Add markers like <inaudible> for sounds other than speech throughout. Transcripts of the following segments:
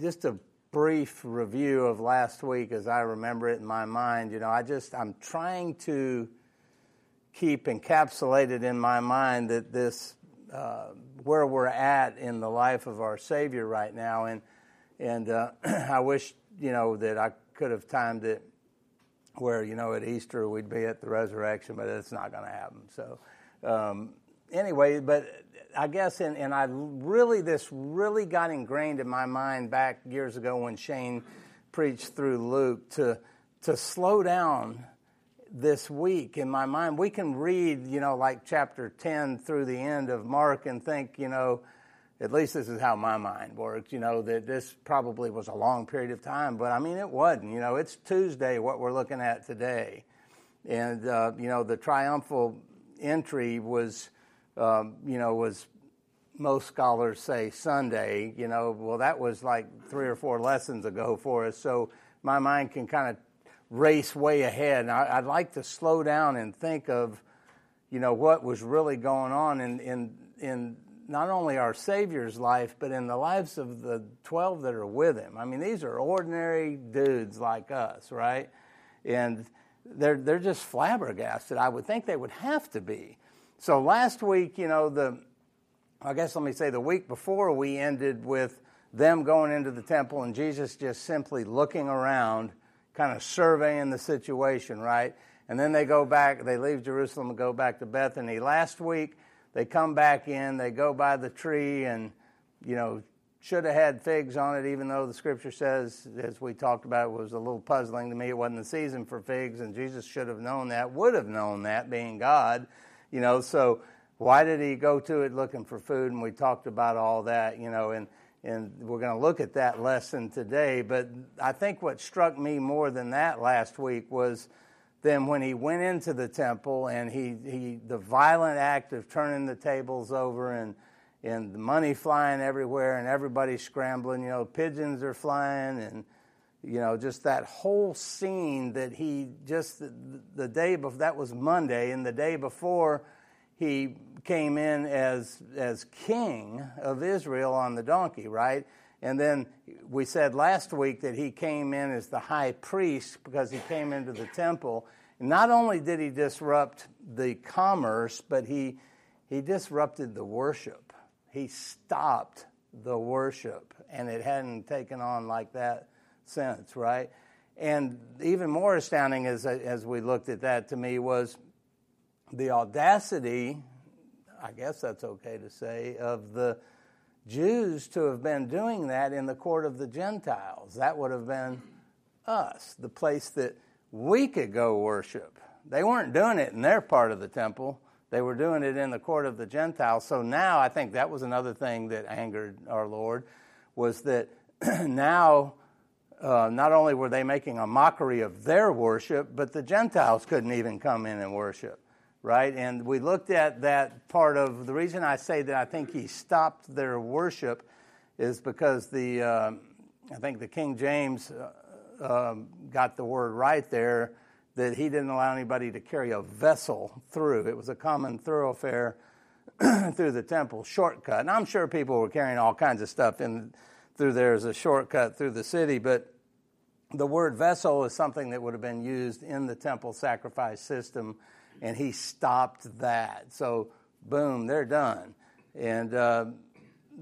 just a brief review of last week as I remember it in my mind. You know, I just, I'm trying to keep encapsulated in my mind that this, uh, where we're at in the life of our Savior right now. And, and uh, <clears throat> I wish, you know, that I could have timed it where, you know, at Easter we'd be at the resurrection, but it's not going to happen. So, um, anyway, but I guess, and, and I really, this really got ingrained in my mind back years ago when Shane preached through Luke to, to slow down this week in my mind. We can read, you know, like chapter 10 through the end of Mark and think, you know, at least this is how my mind works, you know, that this probably was a long period of time, but I mean, it wasn't. You know, it's Tuesday, what we're looking at today. And, uh, you know, the triumphal entry was um, you know, was most scholars say Sunday, you know, well, that was like three or four lessons ago for us. So my mind can kind of race way ahead. And I, would like to slow down and think of, you know, what was really going on in, in, in not only our Savior's life, but in the lives of the 12 that are with him. I mean, these are ordinary dudes like us, right? And they're, they're just flabbergasted. I would think they would have to be. So last week, you know, the I guess let me say the week before we ended with them going into the temple and Jesus just simply looking around, kind of surveying the situation, right? And then they go back, they leave Jerusalem and go back to Bethany. Last week, they come back in, they go by the tree and, you know, should have had figs on it, even though the scripture says, as we talked about, it was a little puzzling to me. It wasn't the season for figs, and Jesus should have known that, would have known that, being God. You know, so why did he go to it looking for food? And we talked about all that, you know, and, and we're going to look at that lesson today. But I think what struck me more than that last week was then when he went into the temple and he, he the violent act of turning the tables over and and the money flying everywhere and everybody scrambling, you know, pigeons are flying and you know, just that whole scene that he just the, the day before that was Monday, and the day before he came in as as king of Israel on the donkey, right? And then we said last week that he came in as the high priest because he came into the temple. And not only did he disrupt the commerce, but he he disrupted the worship. He stopped the worship, and it hadn't taken on like that sense, right? And even more astounding as, as we looked at that to me was the audacity, I guess that's okay to say, of the Jews to have been doing that in the court of the Gentiles. That would have been us, the place that we could go worship. They weren't doing it in their part of the temple. They were doing it in the court of the Gentiles. So now I think that was another thing that angered our Lord was that <clears throat> now uh, not only were they making a mockery of their worship, but the Gentiles couldn't even come in and worship, right? And we looked at that part of the reason I say that I think he stopped their worship is because the uh, I think the King James uh, um, got the word right there that he didn't allow anybody to carry a vessel through. It was a common thoroughfare <clears throat> through the temple shortcut, and I'm sure people were carrying all kinds of stuff in through there as a shortcut through the city, but the word vessel is something that would have been used in the temple sacrifice system, and he stopped that. So, boom, they're done. And, uh,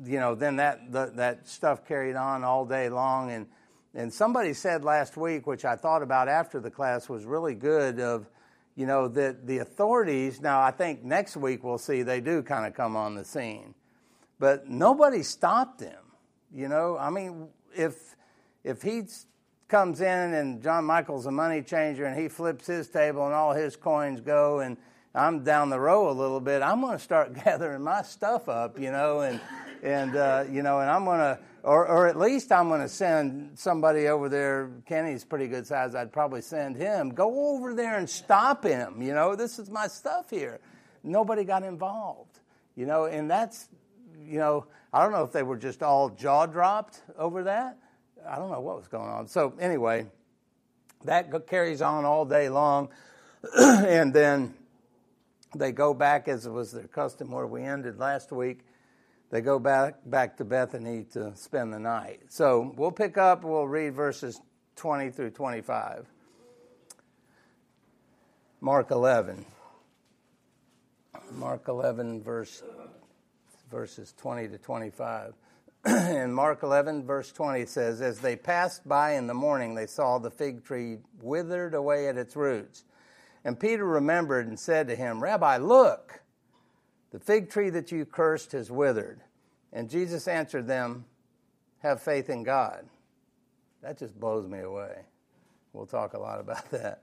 you know, then that, the, that stuff carried on all day long. And, and somebody said last week, which I thought about after the class was really good, of, you know, that the authorities, now I think next week we'll see they do kind of come on the scene, but nobody stopped them. You know, I mean, if if he comes in and John Michael's a money changer and he flips his table and all his coins go and I'm down the row a little bit, I'm going to start <laughs> gathering my stuff up, you know, and and uh, you know, and I'm going to, or or at least I'm going to send somebody over there. Kenny's pretty good size. I'd probably send him. Go over there and stop him. You know, this is my stuff here. Nobody got involved. You know, and that's, you know, I don't know if they were just all jaw dropped over that. I don't know what was going on. So, anyway, that carries on all day long. <clears throat> and then they go back, as it was their custom where we ended last week. they go back back to Bethany to spend the night. So we'll pick up. We'll read verses 20 through 25. Mark 11. Mark 11, verse, verses 20 to 25. <clears throat> in Mark 11, verse 20, says, As they passed by in the morning, they saw the fig tree withered away at its roots. And Peter remembered and said to him, Rabbi, look, the fig tree that you cursed has withered. And Jesus answered them, Have faith in God. That just blows me away. We'll talk a lot about <laughs> that.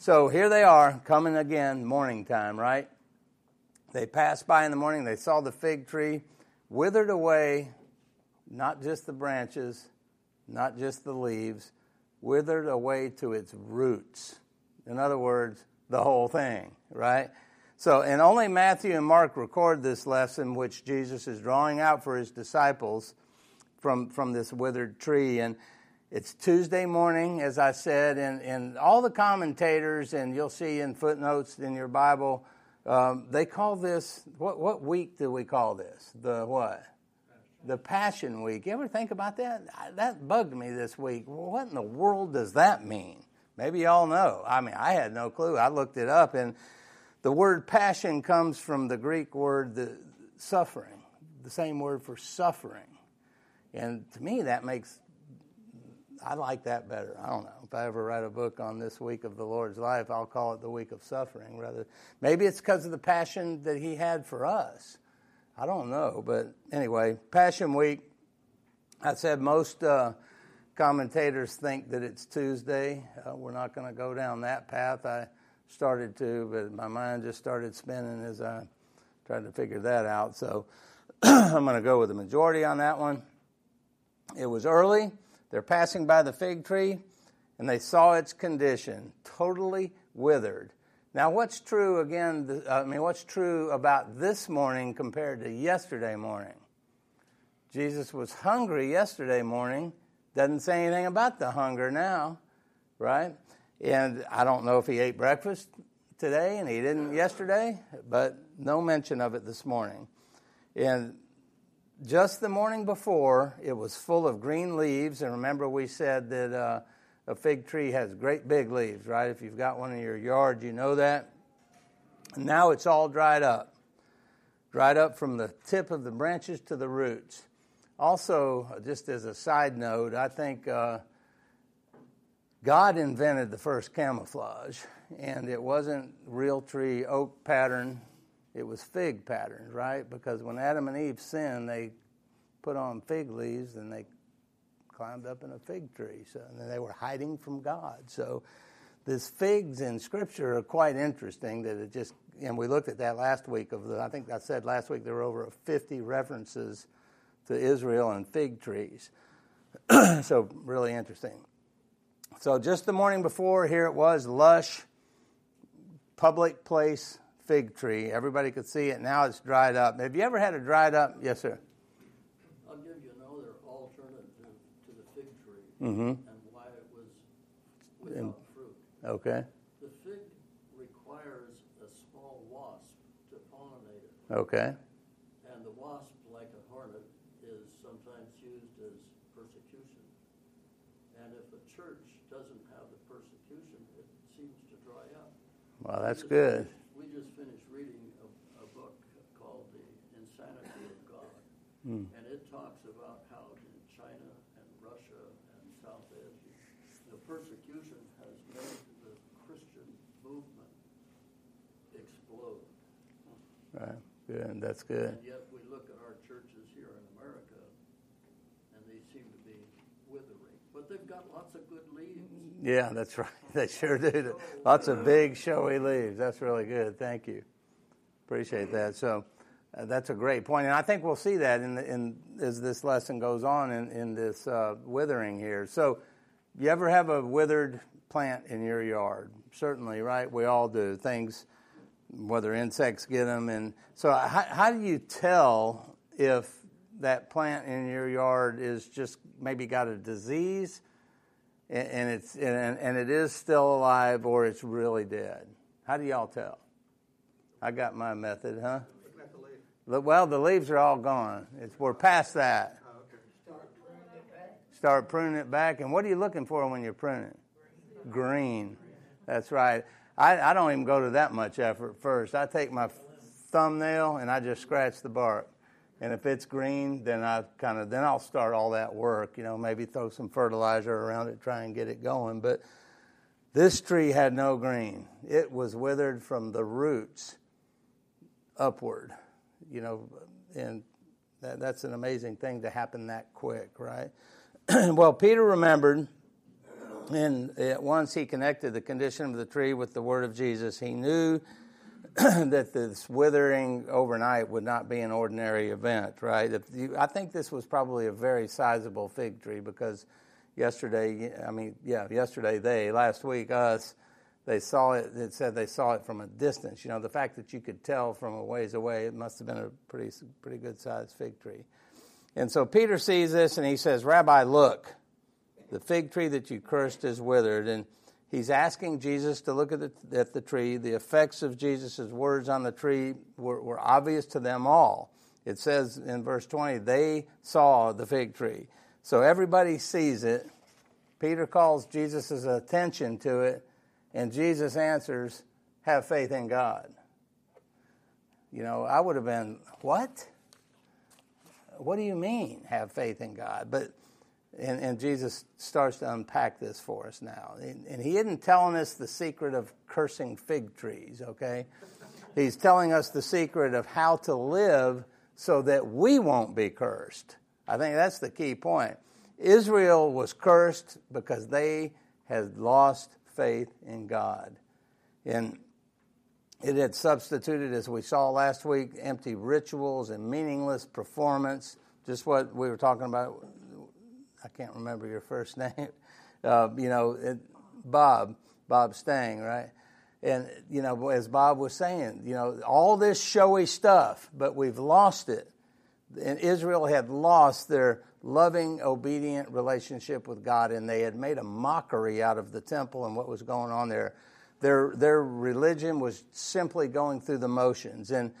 So here they are, coming again, morning time, right? They passed by in the morning, they saw the fig tree withered away, not just the branches, not just the leaves, withered away to its roots. In other words, the whole thing, right? So, and only Matthew and Mark record this lesson, which Jesus is drawing out for his disciples from, from this withered tree. And it's Tuesday morning, as I said, and, and all the commentators, and you'll see in footnotes in your Bible, um, they call this, what, what week do we call this? The what? The Passion Week. You ever think about that? That bugged me this week. What in the world does that mean? Maybe y'all know. I mean, I had no clue. I looked it up, and the word passion comes from the Greek word the suffering, the same word for suffering. And to me, that makes I like that better. I don't know. If I ever write a book on this week of the Lord's life, I'll call it the week of suffering rather. Maybe it's because of the passion that he had for us. I don't know, but anyway, Passion Week. I said most uh, commentators think that it's Tuesday. Uh, we're not going to go down that path. I started to, but my mind just started spinning as I tried to figure that out. So <clears throat> I'm going to go with the majority on that one. It was early. They're passing by the fig tree and they saw its condition totally withered. Now, what's true again? Uh, I mean, what's true about this morning compared to yesterday morning? Jesus was hungry yesterday morning. Doesn't say anything about the hunger now, right? And I don't know if he ate breakfast today and he didn't yesterday, but no mention of it this morning. And just the morning before, it was full of green leaves. And remember, we said that uh, a fig tree has great big leaves, right? If you've got one in your yard, you know that. And now it's all dried up, dried up from the tip of the branches to the roots. Also, just as a side note, I think uh, God invented the first camouflage, and it wasn't Realtree oak pattern it was fig patterns, right? Because when Adam and Eve sinned, they put on fig leaves and they climbed up in a fig tree. So and they were hiding from God. So these figs in Scripture are quite interesting. That it just and we looked at that last week. Of the, I think I said last week there were over 50 references to Israel and fig trees. <clears throat> so really interesting. So just the morning before, here it was, lush, public place fig tree. Everybody could see it. Now it's dried up. Have you ever had a dried up? Yes, sir. I'll give you another alternative to the fig tree mm-hmm. and why it was without fruit. Okay. The fig requires a small wasp to pollinate it. Okay. And the wasp, like a hornet, is sometimes used as persecution. And if a church doesn't have the persecution, it seems to dry up. Well, that's good. Mm. And it talks about how in China and Russia and South Asia, the persecution has made the Christian movement explode. Right. Good. That's good. And yet we look at our churches here in America, and they seem to be withering. But they've got lots of good leaves. Yeah, that's right. <laughs> They sure do. Lots of big, showy leaves. That's really good. Thank you. Appreciate that. So, Uh, that's a great point, and I think we'll see that in, the, in as this lesson goes on in, in this uh, withering here. So, you ever have a withered plant in your yard? Certainly, right? We all do things, whether insects get them, and so how, how do you tell if that plant in your yard is just maybe got a disease, and, and it's and, and it is still alive, or it's really dead? How do y'all tell? I got my method, huh? Well, the leaves are all gone. It's, we're past that. Oh, start pruning it back. And what are you looking for when you're pruning? Green. That's right. I, I don't even go to that much effort first. I take my thumbnail and I just scratch the bark. And if it's green, then I kind of then I'll start all that work. You know, maybe throw some fertilizer around it, try and get it going. But this tree had no green. It was withered from the roots upward you know, and that, that's an amazing thing to happen that quick, right? <clears throat> well, Peter remembered, and at once he connected the condition of the tree with the word of Jesus. He knew <clears throat> that this withering overnight would not be an ordinary event, right? You, I think this was probably a very sizable fig tree because yesterday, I mean, yeah, yesterday they, last week us, they saw it, it said they saw it from a distance. You know, the fact that you could tell from a ways away, it must have been a pretty, pretty good sized fig tree. And so Peter sees this and he says, Rabbi, look, the fig tree that you cursed is withered. And he's asking Jesus to look at the, at the tree. The effects of Jesus' words on the tree were, were obvious to them all. It says in verse 20, they saw the fig tree. So everybody sees it. Peter calls Jesus' attention to it and Jesus answers, Have faith in God. You know, I would have been, What? What do you mean, have faith in God? But and, and, Jesus starts to unpack this for us now. And, and, he isn't telling us the secret of cursing fig trees, okay? He's telling us the secret of how to live so that we won't be cursed. I think that's the key point. Israel was cursed because they had lost faith in God. And it had substituted, as we saw last week, empty rituals and meaningless performance. Just what we were talking about. I can't remember your first <laughs> name. Uh, you know, it, Bob, Bob Stang, right? And, you know, as Bob was saying, you know, all this showy stuff, but we've lost it. And Israel had lost their loving, obedient relationship with God, and they had made a mockery out of the temple and what was going on there. Their, their religion was simply going through the motions, and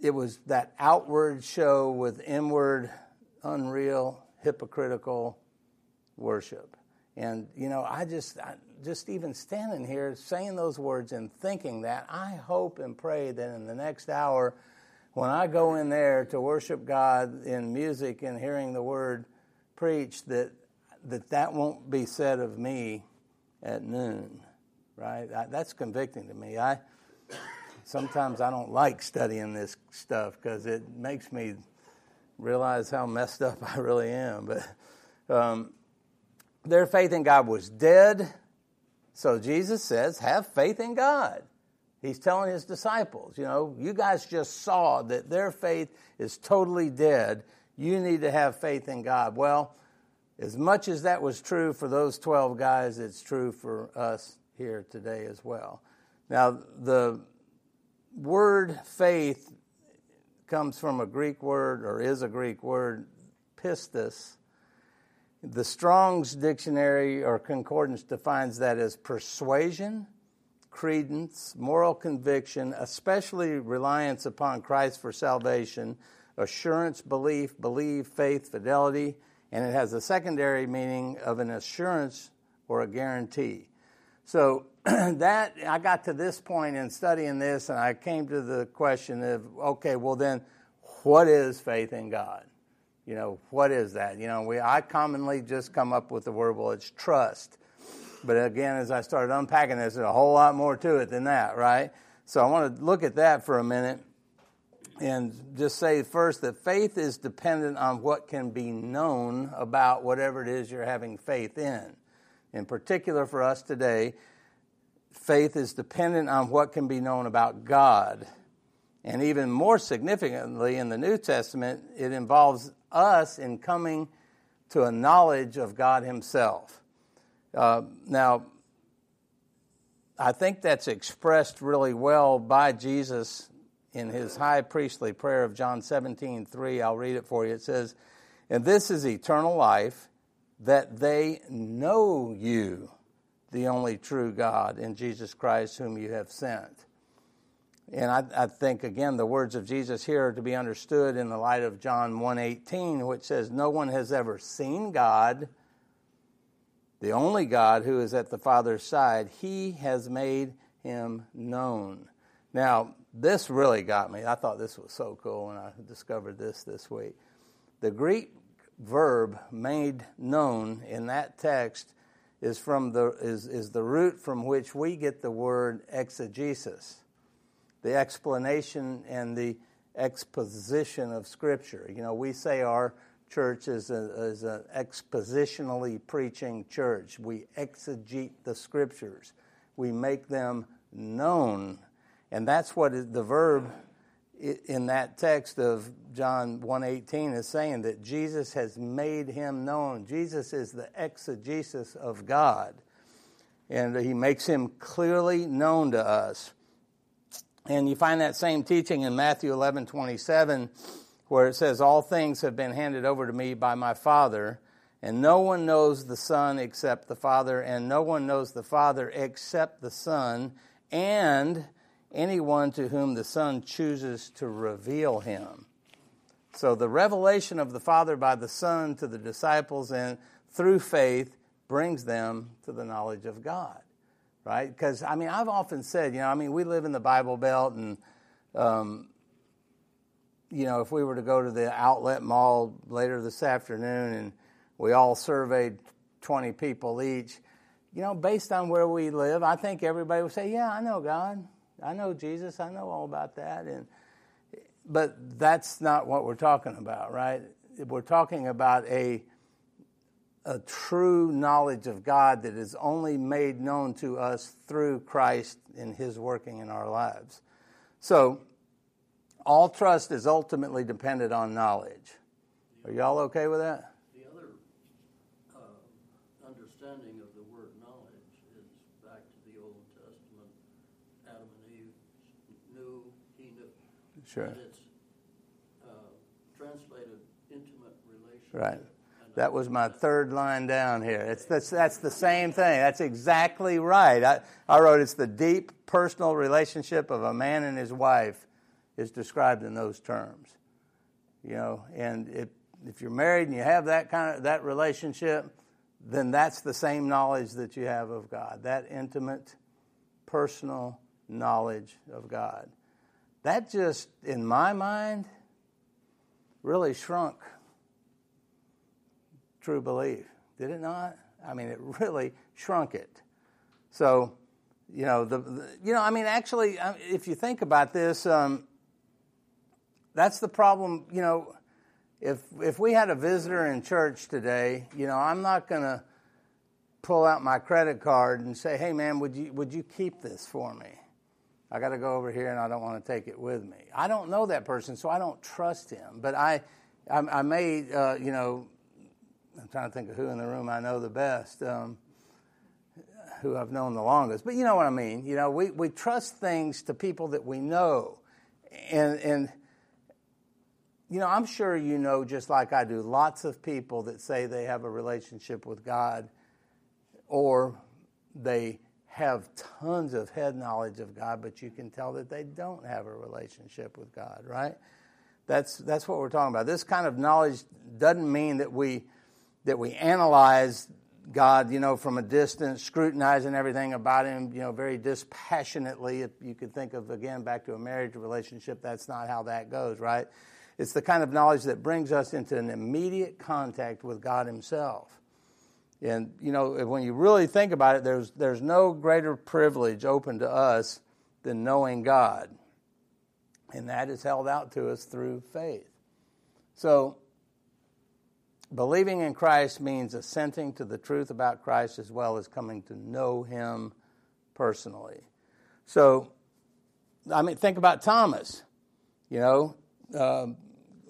it was that outward show with inward, unreal, hypocritical worship. And, you know, I just, I, just even standing here saying those words and thinking that, I hope and pray that in the next hour, when I go in there to worship God in music and hearing the word preached, that that, that won't be said of me at noon, right? I, that's convicting to me. I sometimes I don't like studying this stuff because it makes me realize how messed up I really am. But um, their faith in God was dead. So Jesus says, have faith in God. He's telling his disciples, you know, you guys just saw that their faith is totally dead. You need to have faith in God. Well, as much as that was true for those 12 guys, it's true for us here today as well. Now, the word faith comes from a Greek word, or is a Greek word, pistis. The Strong's Dictionary or Concordance defines that as persuasion credence, moral conviction, especially reliance upon Christ for salvation, assurance, belief, believe, faith, fidelity, and it has a secondary meaning of an assurance or a guarantee. So <clears throat> that I got to this point in studying this, and I came to the question of, okay, well then, what is faith in God? You know, what is that? You know, we I commonly just come up with the word, well, it's trust. But again, as I started unpacking this, there's a whole lot more to it than that, right? So I want to look at that for a minute and just say first that faith is dependent on what can be known about whatever it is you're having faith in. In particular, for us today, faith is dependent on what can be known about God. And even more significantly in the New Testament, it involves us in coming to a knowledge of God Himself. Uh, now, I think that's expressed really well by Jesus in his high priestly prayer of John 17, 3. I'll read it for you. It says, And this is eternal life, that they know you, the only true God, in Jesus Christ, whom you have sent. And I, I, think again the words of Jesus here are to be understood in the light of John 1:18, which says, "No one has ever seen God, the only God who is at the Father's side. He has made him known." Now, this really got me. I thought this was so cool when I discovered this this week. The Greek verb "made known" in that text is from the is, is the root from which we get the word exegesis the explanation and the exposition of Scripture. You know, we say our church is, a, is an expositionally preaching church. We exegete the Scriptures, we make them known. And that's what the verb in that text of John 1:18 is saying that Jesus has made him known. Jesus is the exegesis of God. And he makes him clearly known to us. And you find that same teaching in Matthew 11 27, where it says, All things have been handed over to me by my Father, and no one knows the Son except the Father, and no one knows the Father except the Son, and anyone to whom the Son chooses to reveal him. So the revelation of the Father by the Son to the disciples and through faith brings them to the knowledge of God right? Because, I mean, I've often said, you know, I mean, we live in the Bible Belt, and, um, you know, if we were to go to the outlet mall later this afternoon and we all surveyed 20 people each, you know, based on where we live, I think everybody would say, yeah, I know God. I know Jesus. I know all about that. And, but that's not what we're talking about, right? We're talking about a a true knowledge of God that is only made known to us through Christ in His working in our lives. So, all trust is ultimately dependent on knowledge. Are y'all okay with that? The other uh, understanding of the word knowledge is back to the Old Testament. Adam and Eve knew, he knew. Sure. And it's uh, translated intimate relationship. Right. That was my third line down here. It's, that's, that's the same thing. That's exactly right. I, I wrote it's the deep personal relationship of a man and his wife is described in those terms. You know, and if, if you're married and you have that kind of that relationship, then that's the same knowledge that you have of God. That intimate, personal knowledge of God. That just, in my mind, really shrunk true belief, did it not? I mean, it really shrunk it. So, you know, the, the you know, I mean, actually, if you think about this, um, that's the problem. You know, if if we had a visitor in church today, you know, I'm not going to pull out my credit card and say, "Hey, man, would you would you keep this for me?" I got to go over here and I don't want to take it with me. I don't know that person, so I don't trust him. But I, I, I may, uh, you know, I'm trying to think of who in the room I know the best, um, who I've known the longest. But you know what I mean. You know, we, we trust things to people that we know. And, and, you know, I'm sure you know, just like I do, lots of people that say they have a relationship with God or they have tons of head knowledge of God, but you can tell that they don't have a relationship with God, right? That's, that's what we're talking about. This kind of knowledge doesn't mean that we that we analyze God, you know, from a distance, scrutinizing everything about Him, you know, very dispassionately. If you could think of, again, back to a marriage relationship, that's not how that goes, right? It's the kind of knowledge that brings us into an immediate contact with God Himself. And, you know, when you really think about it, there's, there's no greater privilege open to us than knowing God. And that is held out to us through faith. So, Believing in Christ means assenting to the truth about Christ as well as coming to know Him personally. So, I mean, think about Thomas. You know, um,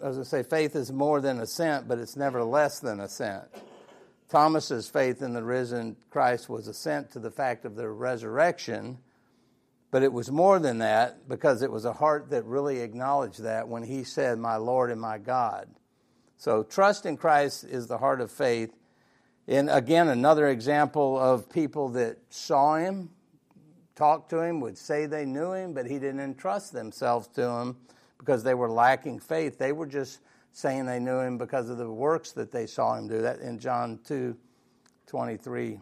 as I say, faith is more than assent, but it's never less than assent. Thomas's faith in the risen Christ was assent to the fact of the resurrection, but it was more than that because it was a heart that really acknowledged that when he said, My Lord and my God. So trust in Christ is the heart of faith. And again, another example of people that saw him, talked to him, would say they knew him, but he didn't entrust themselves to him because they were lacking faith. They were just saying they knew him because of the works that they saw him do. That in John 2 23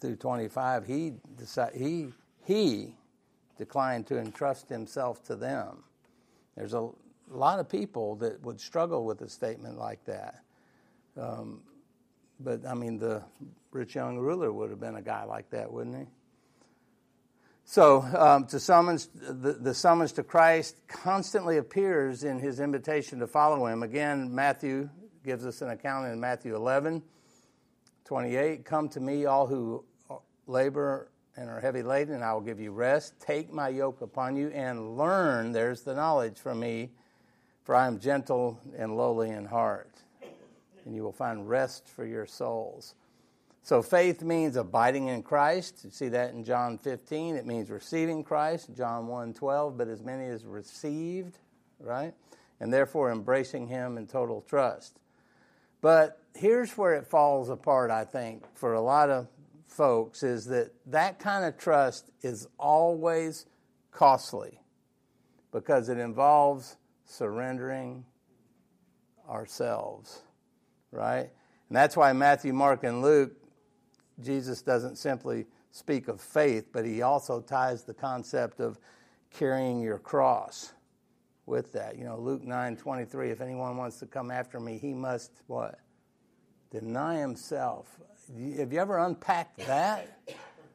through 25, he, decided, he, he declined to entrust himself to them. There's a lot of people that would struggle with a statement like that. Um, but I mean, the rich young ruler would have been a guy like that, wouldn't he? So, um, to summons, the, the, summons to Christ constantly appears in his invitation to follow him. Again, Matthew gives us an account in Matthew 11, 28. Come to me, all who labor and are heavy laden, and I will give you rest. Take my yoke upon you and learn, there's the knowledge from me, for I am gentle and lowly in heart, and you will find rest for your souls. So faith means abiding in Christ. You see that in John 15. It means receiving Christ, John 1 12, but as many as received, right? And therefore embracing him in total trust. But here's where it falls apart, I think, for a lot of folks, is that that kind of trust is always costly because it involves surrendering ourselves, right? And that's why Matthew, Mark, and Luke Jesus doesn't simply speak of faith, but he also ties the concept of carrying your cross with that. You know, Luke 9 23, if anyone wants to come after me, he must what? Deny himself. Have you ever unpacked that?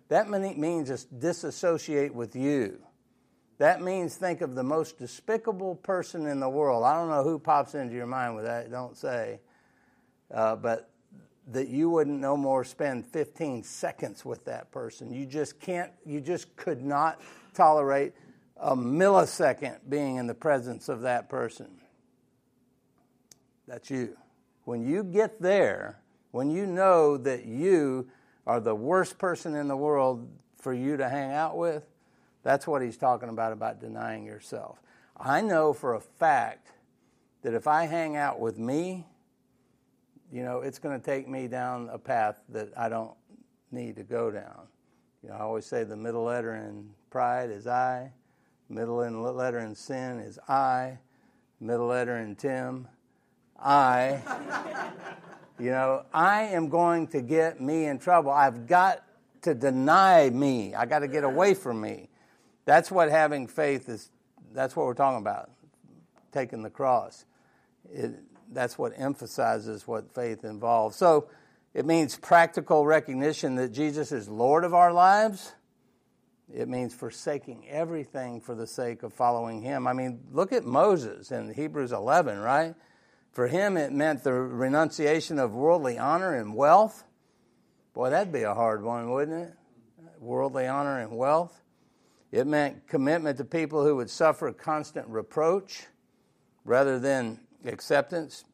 That means just disassociate with you. That means think of the most despicable person in the world. I don't know who pops into your mind with that, don't say. Uh, but that you wouldn't no more spend 15 seconds with that person. You just can't, you just could not tolerate a millisecond being in the presence of that person. That's you. When you get there, when you know that you are the worst person in the world for you to hang out with, that's what he's talking about about denying yourself. I know for a fact that if I hang out with me, you know, it's going to take me down a path that I don't need to go down. You know, I always say the middle letter in pride is I, middle letter in sin is I, middle letter in Tim, I. <laughs> you know, I am going to get me in trouble. I've got to deny me. I got to get away from me. That's what having faith is. That's what we're talking about. Taking the cross. It, that's what emphasizes what faith involves. So it means practical recognition that Jesus is Lord of our lives. It means forsaking everything for the sake of following him. I mean, look at Moses in Hebrews 11, right? For him, it meant the renunciation of worldly honor and wealth. Boy, that'd be a hard one, wouldn't it? Worldly honor and wealth. It meant commitment to people who would suffer constant reproach rather than acceptance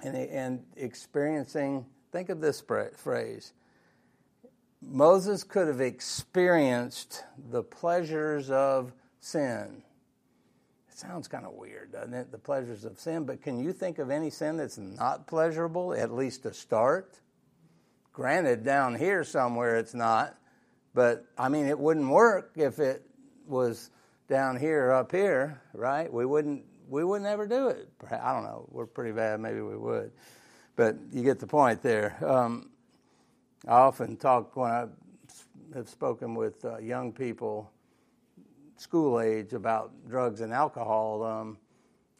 and, and experiencing. Think of this phrase Moses could have experienced the pleasures of sin. It sounds kind of weird, doesn't it? The pleasures of sin. But can you think of any sin that's not pleasurable, at least to start? Granted, down here somewhere it's not. But I mean, it wouldn't work if it was down here, up here, right? We wouldn't we would never do it. I don't know. We're pretty bad. Maybe we would. But you get the point there. Um, I often talk when I have spoken with uh, young people, school age, about drugs and alcohol. Um,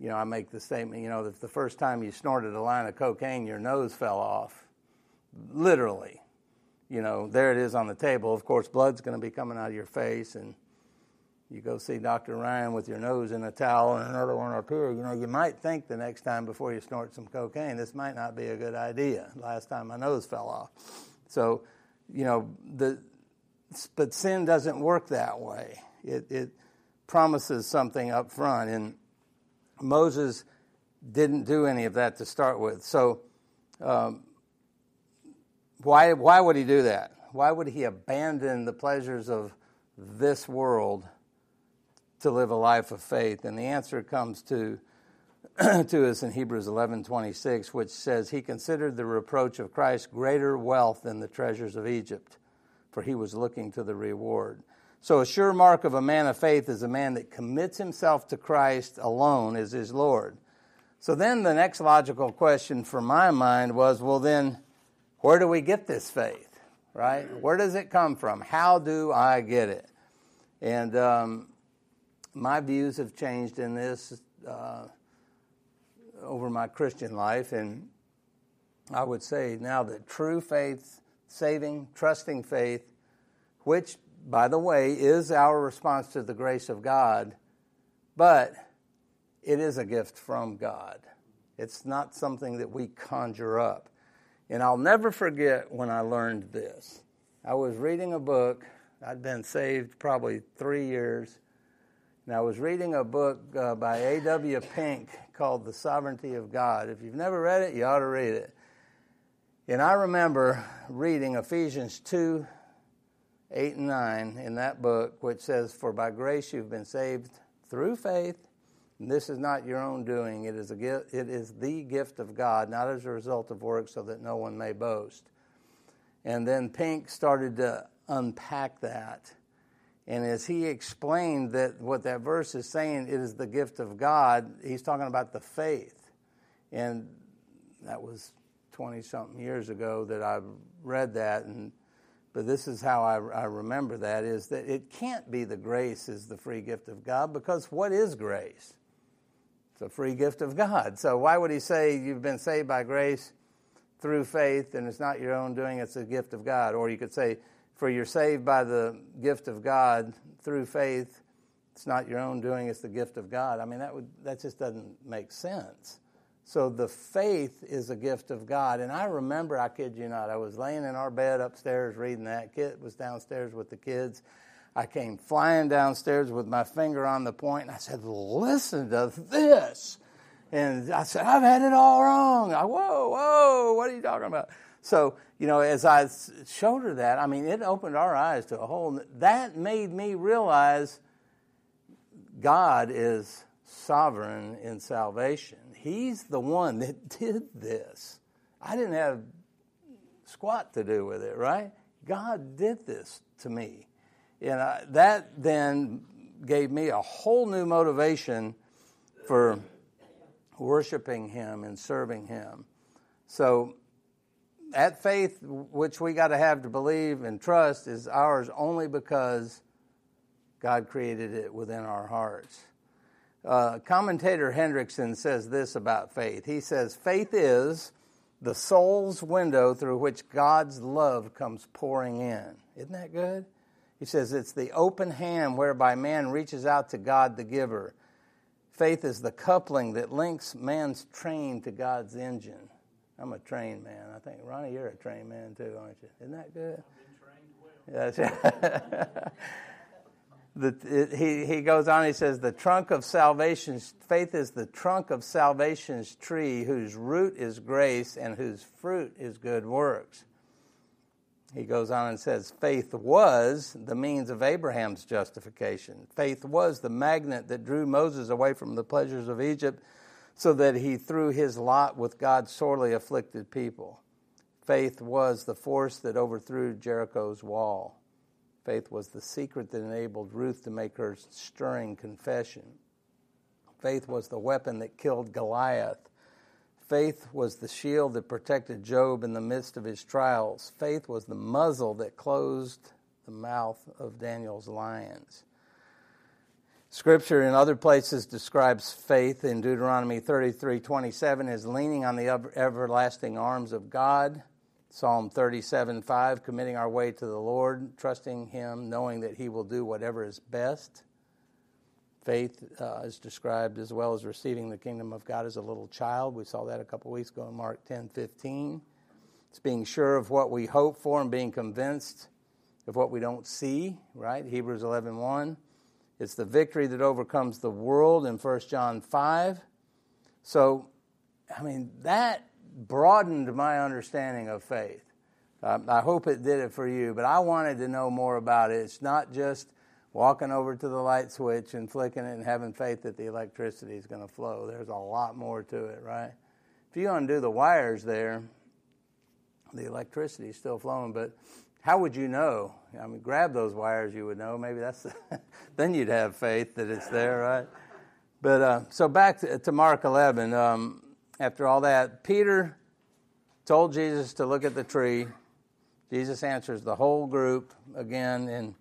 you know, I make the statement, you know, if the first time you snorted a line of cocaine, your nose fell off, literally. You know, there it is on the table. Of course, blood's going to be coming out of your face and you go see Dr. Ryan with your nose in a towel and another one up here, you know, you might think the next time before you snort some cocaine, this might not be a good idea. Last time my nose fell off. So, you know, the but sin doesn't work that way. It, it promises something up front. And Moses didn't do any of that to start with. So, um, why, why would he do that? Why would he abandon the pleasures of this world to live a life of faith? And the answer comes to, <clears throat> to us in Hebrews 11:26, which says, "He considered the reproach of Christ greater wealth than the treasures of Egypt, for he was looking to the reward." So, a sure mark of a man of faith is a man that commits himself to Christ alone as his Lord. So, then the next logical question for my mind was well, then, where do we get this faith? Right? Where does it come from? How do I get it? And um, my views have changed in this uh, over my Christian life. And I would say now that true faith, saving, trusting faith, which by the way, is our response to the grace of God, but it is a gift from God. It's not something that we conjure up. And I'll never forget when I learned this. I was reading a book, I'd been saved probably three years, and I was reading a book uh, by A.W. Pink called The Sovereignty of God. If you've never read it, you ought to read it. And I remember reading Ephesians 2 8 and 9 in that book, which says, For by grace you've been saved through faith. And this is not your own doing. It is, a gift, it is the gift of God, not as a result of work, so that no one may boast. And then Pink started to unpack that. And as he explained that what that verse is saying, is the gift of God, he's talking about the faith. And that was 20 something years ago that I read that. And but this is how I, I, remember that is that it can't be the grace is the free gift of God because what is grace? It's a free gift of God. So why would he say you've been saved by grace through faith and it's not your own doing, it's a gift of God? Or you could say, for you're saved by the gift of God through faith, it's not your own doing, it's the gift of God. I mean, that, would, that just doesn't make sense. So the faith is a gift of God. And I remember, I kid you not, I was laying in our bed upstairs reading that. Kit was downstairs with the kids. I came flying downstairs with my finger on the point, and I said, Listen to this. And I said, I've had it all wrong. I, whoa, whoa, what are you talking about? So, you know, as I showed her that, I mean, it opened our eyes to a whole, that made me realize God is sovereign in salvation. He's the one that <laughs> did this. I didn't have squat to do with it, right? God did this to me. And I, that then gave me a whole new motivation for worshiping Him and serving Him. So, that faith which we got to have to believe and trust is ours only because God created it within our hearts. Uh, commentator Hendriksen says this about faith. He says, Faith is the soul's window through which God's love comes pouring in. Isn't that good? He says, It's the open hand whereby man reaches out to God the giver. Faith is the coupling that links man's train to God's engine. I'm a trained man. I think, Ronnie, you're a trained man too, aren't you? Isn't that good? I've been trained well. That's <laughs> the, it, he, he goes on, he says, The trunk of salvation's faith is the trunk of salvation's tree, whose root is grace and whose fruit is good works. He goes on and says, Faith was the means of Abraham's justification. Faith was the magnet that drew Moses away from the pleasures of Egypt so that he threw his lot with God's sorely afflicted people. Faith was the force that overthrew Jericho's wall. Faith was the secret that enabled Ruth to make her stirring confession. Faith was the weapon that killed Goliath. Faith was the shield that protected Job in the midst of his trials. Faith was the muzzle that closed the mouth of Daniel's lions. Scripture in other places describes faith in Deuteronomy 33:27 as leaning on the everlasting arms of God. Psalm 37 5, committing our way to the Lord, trusting Him, knowing that He will do whatever is best. Faith uh, is described as well as receiving the kingdom of God as a little child. We saw that a couple weeks ago in Mark 10 15. It's being sure of what we hope for and being convinced of what we don't see, right? Hebrews 11 1. It's the victory that overcomes the world in 1 John 5. So, I mean, that broadened my understanding of faith. Um, I hope it did it for you, but I wanted to know more about it. It's not just walking over to the light switch and flicking it and having faith that the electricity is going to flow. There's a lot more to it, right? If you undo the wires there, the electricity is still flowing, but how would you know? I mean, grab those wires, you would know. Maybe that's <laughs> then you'd have faith that it's there, right? But uh, so back to, to Mark 11. Um, after all that, Peter told Jesus to look at the tree. Jesus answers the whole group again, and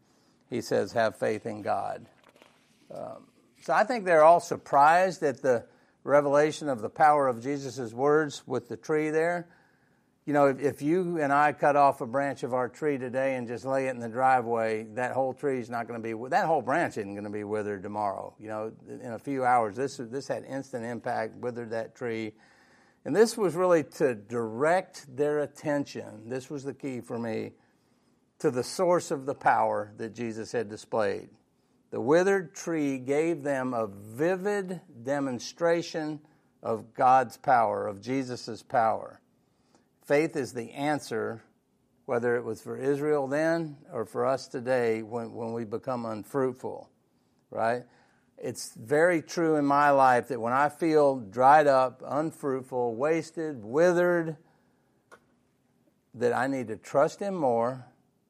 he says, Have faith in God. Um, so I think they're all surprised at the revelation of the power of Jesus' words with the tree there. You know, if, if, you and I cut off a branch of our tree today and just lay it in the driveway, that whole tree is not going to be, that whole branch isn't going to be withered tomorrow. You know, in a few hours, this, this had instant impact, withered that tree. And this was really to direct their attention, this was the key for me, to the source of the power that Jesus had displayed. The withered tree gave them a vivid demonstration of God's power, of Jesus' power. Faith is the answer, whether it was for Israel then or for us today when, when we become unfruitful, right? It's very true in my life that when I feel dried up, unfruitful, wasted, withered, that I need to trust Him more,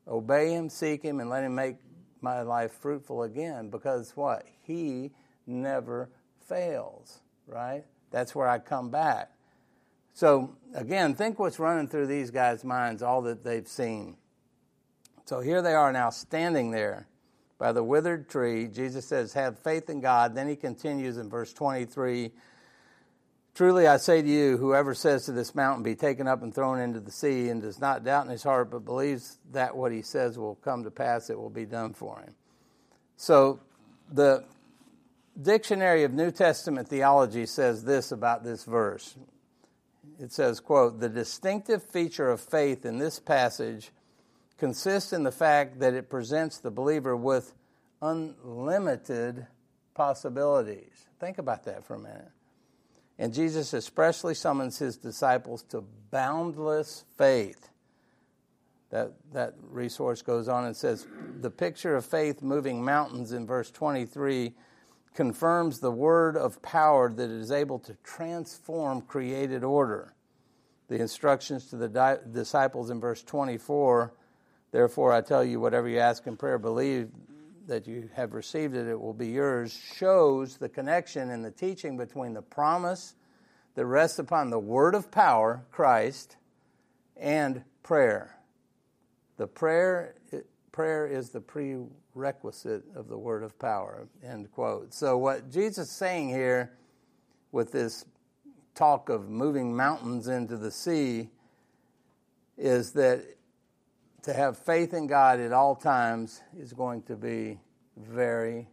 obey Him, seek Him, and let Him make my life fruitful again because what? He never fails, right? That's where I come back. So, again, think what's running through these guys' minds, all that they've seen. So here they are now standing there by the withered tree. Jesus says, Have faith in God. Then he continues in verse 23 Truly I say to you, whoever says to this mountain, Be taken up and thrown into the sea, and does not doubt in his heart, but believes that what he says will come to pass, it will be done for him. So the Dictionary of New Testament Theology says this about this verse it says, quote, the distinctive feature of faith in this passage consists in the fact that it presents the believer with unlimited possibilities. Think about that for a minute. And Jesus expressly summons his disciples to boundless faith. That, that resource goes on and says the picture of faith moving mountains in verse 23 confirms the word of power that is able to transform created order. The instructions to the di- disciples in verse 24 Therefore, I tell you, whatever you ask in prayer, believe that you have received it, it will be yours, shows the connection and the teaching between the promise that rests upon the word of power, Christ, and prayer. The prayer, prayer is the prerequisite of the word of power. End quote. So, what Jesus is saying here with this talk of moving mountains into the sea is that to have faith in God at all times is going to be very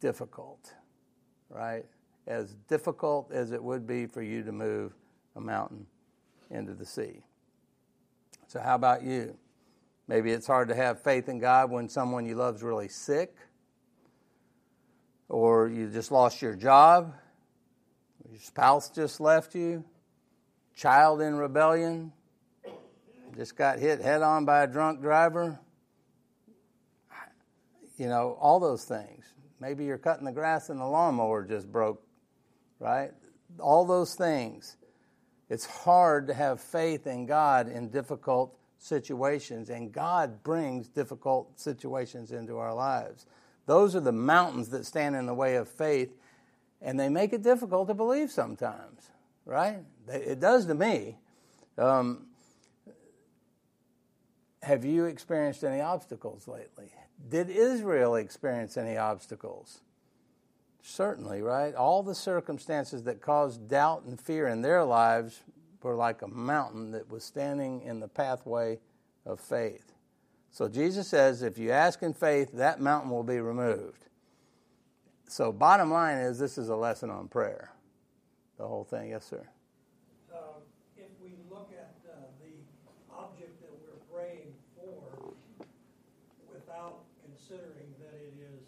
difficult, right? As difficult as it would be for you to move a mountain into the sea. So, how about you? Maybe it's hard to have faith in God when someone you love is really sick, or you just lost your job, your spouse just left you, child in rebellion, just got hit head on by a drunk driver. You know, all those things. Maybe you're cutting the grass and the lawnmower just broke, right? All those things. It's hard to have faith in God in difficult situations, and God brings difficult situations into our lives. Those are the mountains that stand in the way of faith, and they make it difficult to believe sometimes, right? It does to me. Um, have you experienced any obstacles lately? Did Israel experience any obstacles? Certainly, right? All the circumstances that caused doubt and fear in their lives were like a mountain that was standing in the pathway of faith. So Jesus says, if you ask in faith, that mountain will be removed. So, bottom line is, this is a lesson on prayer. The whole thing. Yes, sir. Uh, if we look at uh, the object that we're praying for without considering that it is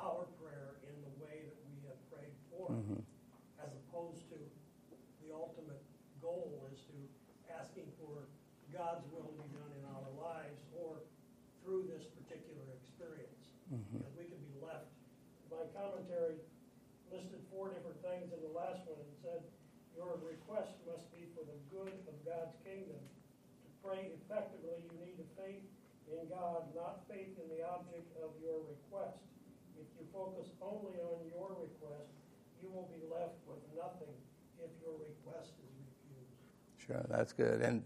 our prayer in the way that we have prayed for, mm-hmm. as opposed to the ultimate goal is to asking for God's will to be done in our lives or through this particular experience. Mm-hmm. we can be left. My commentary listed four different things in the last one and said, Your request must be for the good of God's kingdom. To pray effectively, you need a faith in God, not faith in the object of your request. If you focus only on your request, you will be left with nothing if your request is refused. Sure, that's good. And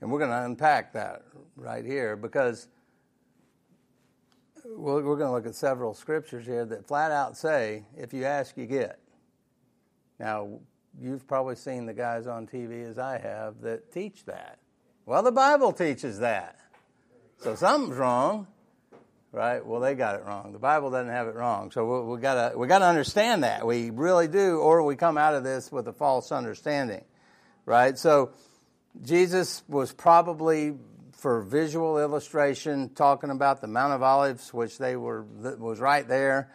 and we're going to unpack that right here because we're going to look at several scriptures here that flat out say, if you ask, you get. Now, you've probably seen the guys on TV as I have that teach that. Well, the Bible teaches that. So something's wrong, right? Well, they got it wrong. The Bible doesn't have it wrong. So we, we gotta we gotta understand that we really do, or we come out of this with a false understanding, right? So Jesus was probably for visual illustration talking about the Mount of Olives, which they were was right there.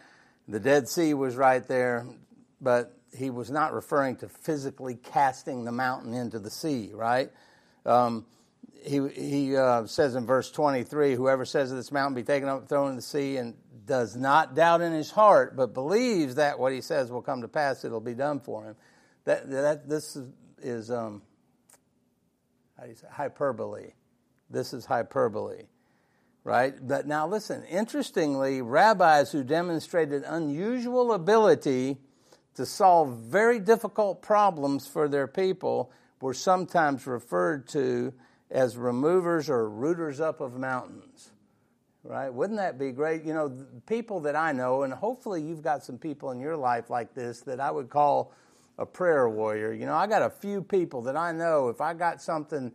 The Dead Sea was right there, but he was not referring to physically casting the mountain into the sea, right? Um, he he uh, says in verse 23 whoever says this mountain be taken up thrown in the sea and does not doubt in his heart but believes that what he says will come to pass it'll be done for him. That that this is, is um, how do you say hyperbole. This is hyperbole right? But now listen interestingly rabbis who demonstrated unusual ability to solve very difficult problems for their people were sometimes referred to as removers or rooters up of mountains. Right? Wouldn't that be great? You know, people that I know, and hopefully you've got some people in your life like this that I would call a prayer warrior. You know, I got a few people that I know if I got something,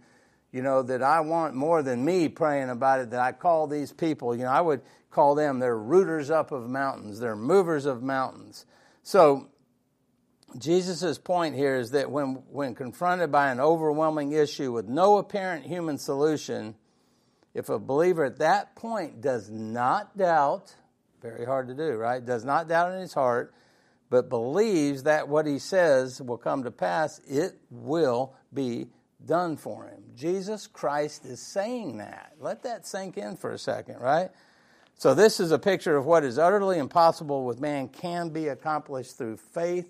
you know, that I want more than me praying about it, that I call these people, you know, I would call them, they're rooters up of mountains, they're movers of mountains. So Jesus' point here is that when, when confronted by an overwhelming issue with no apparent human solution, if a believer at that point does not doubt, very hard to do, right? Does not doubt in his heart, but believes that what he says will come to pass, it will be done for him. Jesus Christ is saying that. Let that sink in for a second, right? So, this is a picture of what is utterly impossible with man can be accomplished through faith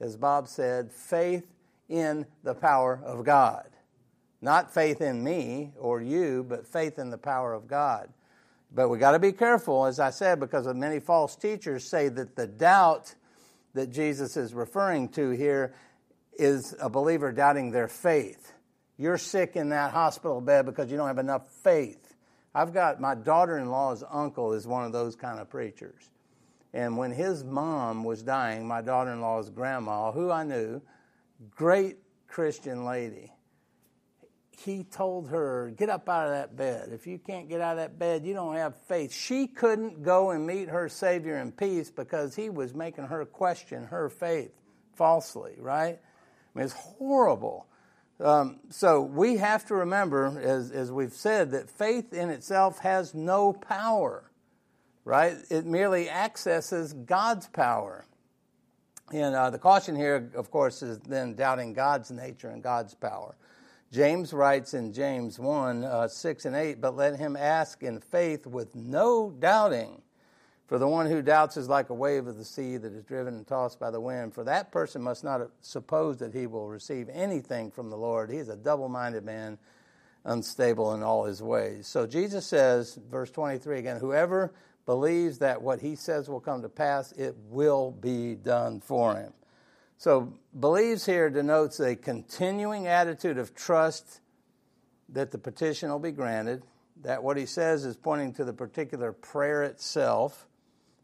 as Bob said, faith in the power of God. Not faith in me or you, but faith in the power of God. But we got to be careful, as I said, because of many false teachers say that the doubt that Jesus is referring to here is a believer doubting their faith. You're sick in that hospital bed because you don't have enough faith. I've got my daughter in law's uncle is one of those kind of preachers. And when his mom was dying, my daughter in law's grandma, who I knew, great Christian lady, he told her, Get up out of that bed. If you can't get out of that bed, you don't have faith. She couldn't go and meet her Savior in peace because he was making her question her faith falsely, right? I mean, it's horrible. Um, so we have to remember, as, as we've said, that faith in itself has no power right? It merely accesses God's power. And uh, the caution here, of course, is then doubting God's nature and God's power. James writes in James 1 uh, 6 and 8, but let him ask in faith with no doubting. For the one who doubts is like a wave of the sea that is driven and tossed by the wind. For that person must not suppose that he will receive anything from the Lord. He is a double minded man, unstable in all his ways. So Jesus says, verse 23 again, whoever believes that what he says will come to pass, it will be done for him. So, believes here denotes a continuing attitude of trust that the petition will be granted, that what he says is pointing to the particular prayer itself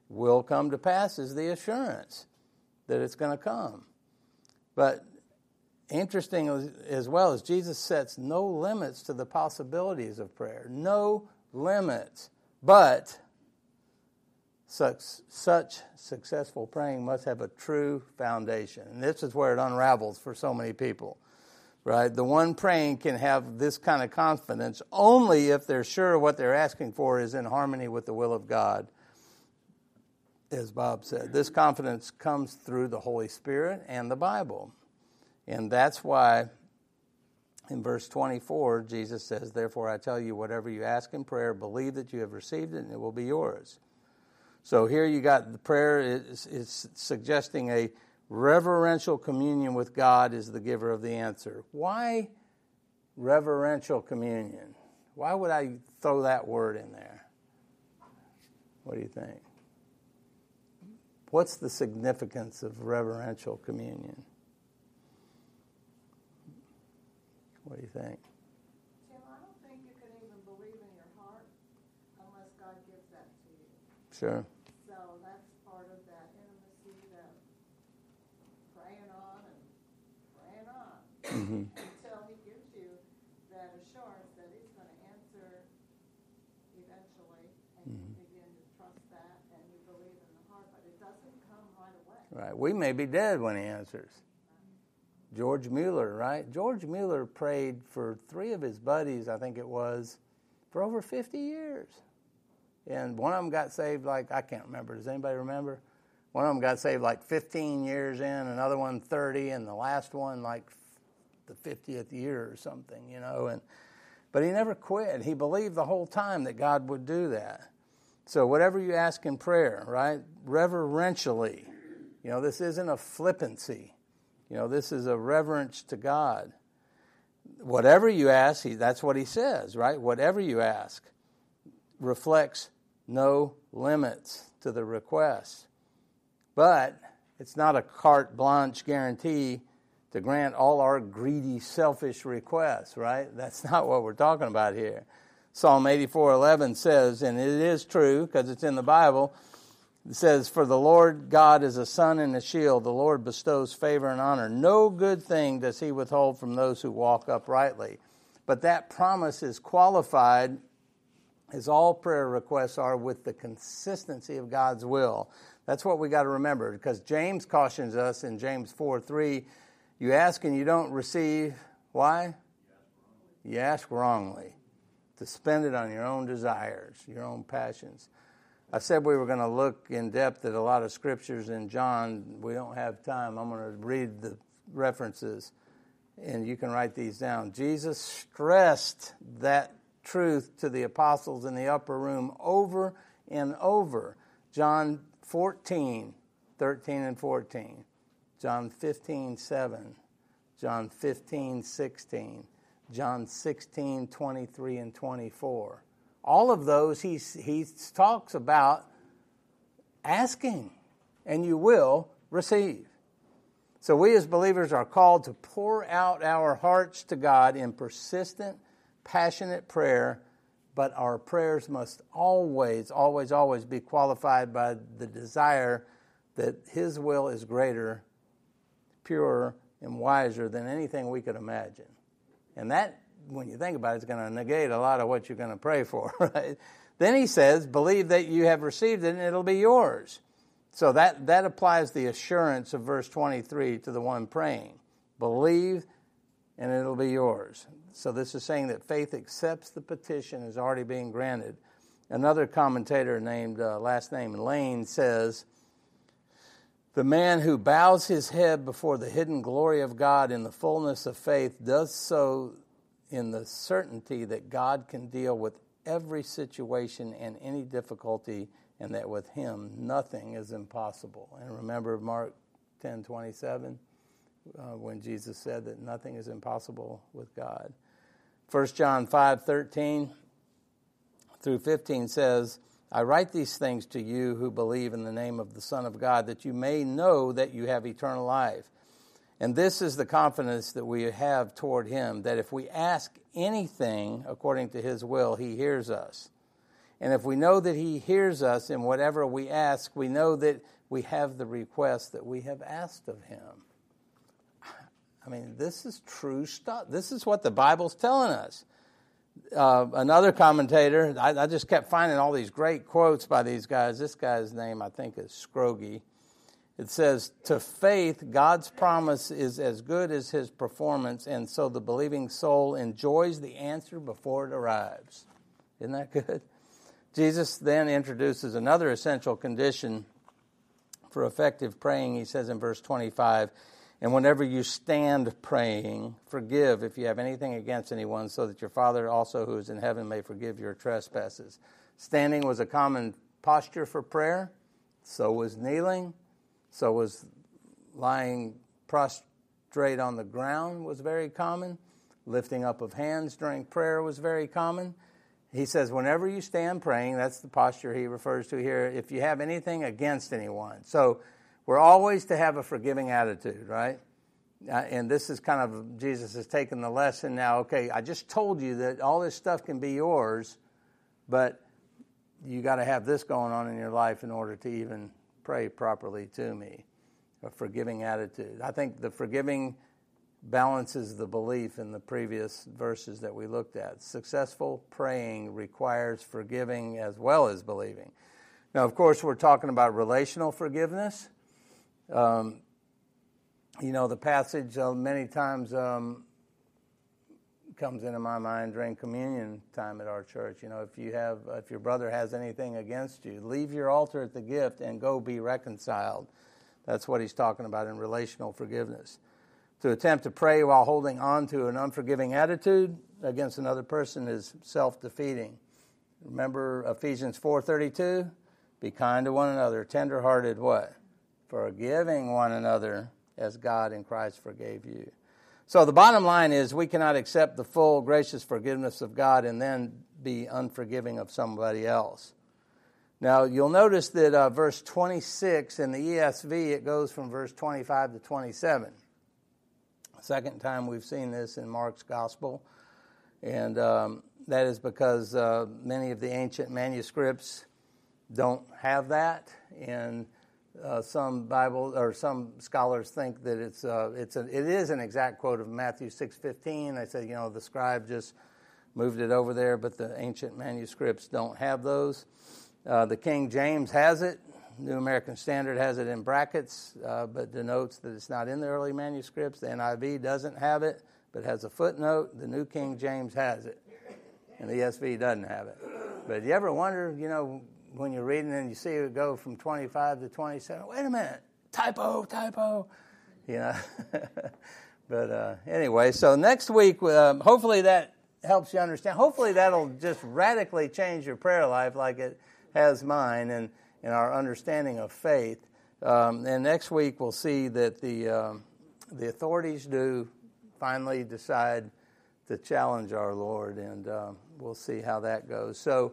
will come to pass, is the assurance that it's going to come. But interesting as well as Jesus sets no limits to the possibilities of prayer, no limits. But such, such successful praying must have a true foundation. And this is where it unravels for so many people, right? The one praying can have this kind of confidence only if they're sure what they're asking for is in harmony with the will of God. as Bob said. This confidence comes through the Holy Spirit and the Bible. And that's why in verse 24, Jesus says, Therefore I tell you, whatever you ask in prayer, believe that you have received it and it will be yours. So here you got the prayer is, is suggesting a reverential communion with God is the giver of the answer. Why reverential communion? Why would I throw that word in there? What do you think? What's the significance of reverential communion? What do you think? Tim, I don't think you can even believe in your heart unless God gives that to you. Sure. So that's part of that intimacy, that praying on and praying on Mm-hmm. until He gives you that assurance that He's going to answer eventually, and you Mm-hmm. begin to trust that and you believe in the heart, but it doesn't come right away. Right. We may be dead when he answers. George Mueller, right? George Mueller prayed for three of his buddies, I think it was, for over 50 years. And one of them got saved like, I can't remember. Does anybody remember? One of them got saved like 15 years in, another one 30, and the last one like the 50th year or something, you know. And but he never quit. He believed the whole time that God would do that. So whatever you ask in prayer, right? Reverentially. You know, this isn't a flippancy. You know, this is a reverence to God. Whatever you ask, he, that's what he says, right? Whatever you ask reflects no limits to the request. But it's not a carte blanche guarantee to grant all our greedy, selfish requests, right? That's <laughs> not what we're talking about here. Psalm 84:11 says, and it is true because it's in the Bible, it says, For the Lord God is a sun and a shield. The Lord bestows favor and honor. No good thing does he withhold from those who walk uprightly. But that promise is qualified, as all prayer requests are, with the consistency of God's will. That's what we got to remember because James cautions us in James 4 3 you ask and you don't receive. Why? You ask wrongly to spend it on your own desires, your own passions. I said we were going to look in depth at a lot of scriptures in John. We don't have time. I'm going to read the references, and you can write these down. Jesus stressed that truth to the apostles in the upper room over and over. John 14, 13 and 14. John 15, 7. John 15, 16. John 16, 23 and 24 all of those he, he talks about asking, and you will receive. So, we as believers are called to pour out our hearts to God in persistent, passionate prayer, but our prayers must always, always, always be qualified by the desire that His will is greater, purer, and wiser than anything we could imagine. And that when you think about it, it's going to negate a lot of what you're going to pray for, <laughs> right? Then he says, believe that you have received it and it'll be yours. So that, that applies the assurance of verse 23 to the one praying. Believe and it'll be yours. So this is saying that faith accepts the petition as already being granted. Another commentator named, uh, last name Lane, says, the man who bows his head before the hidden glory of God in the fullness of faith does so in the certainty that God can deal with every situation and any difficulty, and that with Him nothing is impossible. And remember Mark ten twenty seven, uh, when Jesus said that nothing is impossible with God. 1 John five thirteen through fifteen says. I write these things to you who believe in the name of the Son of God, that you may know that you have eternal life. And this is the confidence that we have toward Him that if we ask anything according to His will, He hears us. And if we know that He hears us in whatever we ask, we know that we have the request that we have asked of Him. I mean, this is true stuff. This is what the Bible's telling us. Uh, another commentator, I, I, just kept finding all these great quotes by these guys. This guy's name, I think, is Scroggie. It says, To faith, God's promise is as good as his performance, and so the believing soul enjoys the answer before it arrives. Isn't that good? Jesus then introduces another essential condition for effective praying, he says in verse 25, and whenever you stand praying, forgive if you have anything against anyone, so that your Father also who is in heaven may forgive your trespasses. Standing was a common posture for prayer, so was kneeling, so was lying prostrate on the ground was very common. Lifting up of hands during prayer was very common. He says, whenever you stand praying, that's the posture he refers to here, if you have anything against anyone. So we're always to have a forgiving attitude, right? Uh, and this is kind of, Jesus has taken the lesson now. Okay, I just told you that all this stuff can be yours, but you got to have this going on in your life in order to even pray properly to me. A forgiving attitude. I think the forgiving balances the belief in the previous verses that we looked at. Successful praying requires forgiving as well as believing. Now, of course, we're talking about relational forgiveness. Um, you know, the passage uh, many times um, comes into my mind during communion time at our church. You know, if you have, if your brother has anything against you, leave your altar at the gift and go be reconciled. That's what he's talking about in relational forgiveness. To attempt to pray while holding on to an unforgiving attitude against another person is self-defeating. Remember Ephesians 4:32? Be kind to one another, tenderhearted what? Forgiving one another as God in Christ forgave you. So the bottom line is we cannot accept the full gracious forgiveness of God and then be unforgiving of somebody else. Now, you'll notice that uh, verse 26 in the ESV, it goes from verse 25 to 27. Second time we've seen this in Mark's gospel. And um, that is because uh, many of the ancient manuscripts don't have that. And uh, some Bible or some scholars think that it's uh, it's a, it is an exact quote of Matthew six fifteen. They said you know the scribe just moved it over there, but the ancient manuscripts don't have those. Uh, the King James has it, New American Standard has it in brackets, uh, but denotes that it's not in the early manuscripts. The NIV doesn't have it, but has a footnote. The New King James has it, and the ESV doesn't have it. But you ever wonder, you know, when you're reading and you see it go from 25 to 27, wait a minute, typo, typo, you know. <laughs> but uh, anyway, so next week, um, hopefully that helps you understand. Hopefully that'll just radically change your prayer life like it has mine. And in our understanding of faith. Um, and next week we'll see that the um, the authorities do finally decide to challenge our Lord, and uh, we'll see how that goes. So